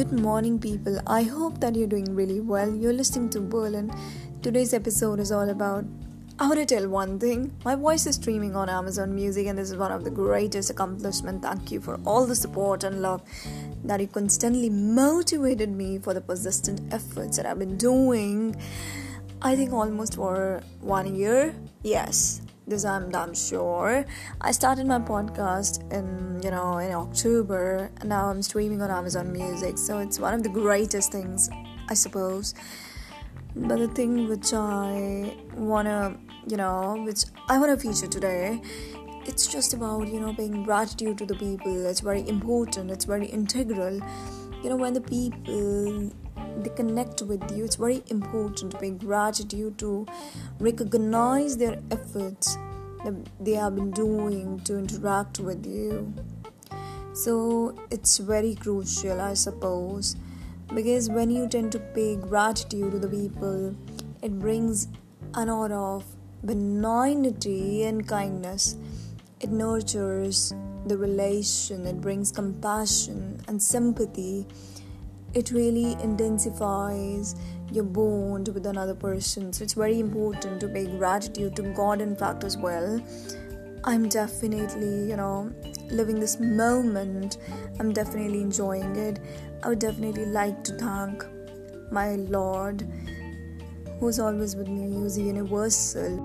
Good morning, people. I hope that you're doing really well. You're listening to Berlin. Today's episode is all about. I want to tell one thing. My voice is streaming on Amazon Music, and this is one of the greatest accomplishments. Thank you for all the support and love that you constantly motivated me for the persistent efforts that I've been doing. I think almost for one year. Yes, this I'm damn sure. I started my podcast in you know in October and now I'm streaming on Amazon Music so it's one of the greatest things I suppose. But the thing which I wanna you know which I wanna feature today it's just about you know paying gratitude to the people it's very important it's very integral you know when the people they connect with you it's very important to pay gratitude to recognize their efforts they have been doing to interact with you. So it's very crucial i suppose because when you tend to pay gratitude to the people it brings an aura of benignity and kindness. It nurtures the relation it brings compassion and sympathy it really intensifies your bond with another person. So it's very important to pay gratitude to God, in fact, as well. I'm definitely, you know, living this moment. I'm definitely enjoying it. I would definitely like to thank my Lord, who's always with me, who's universal.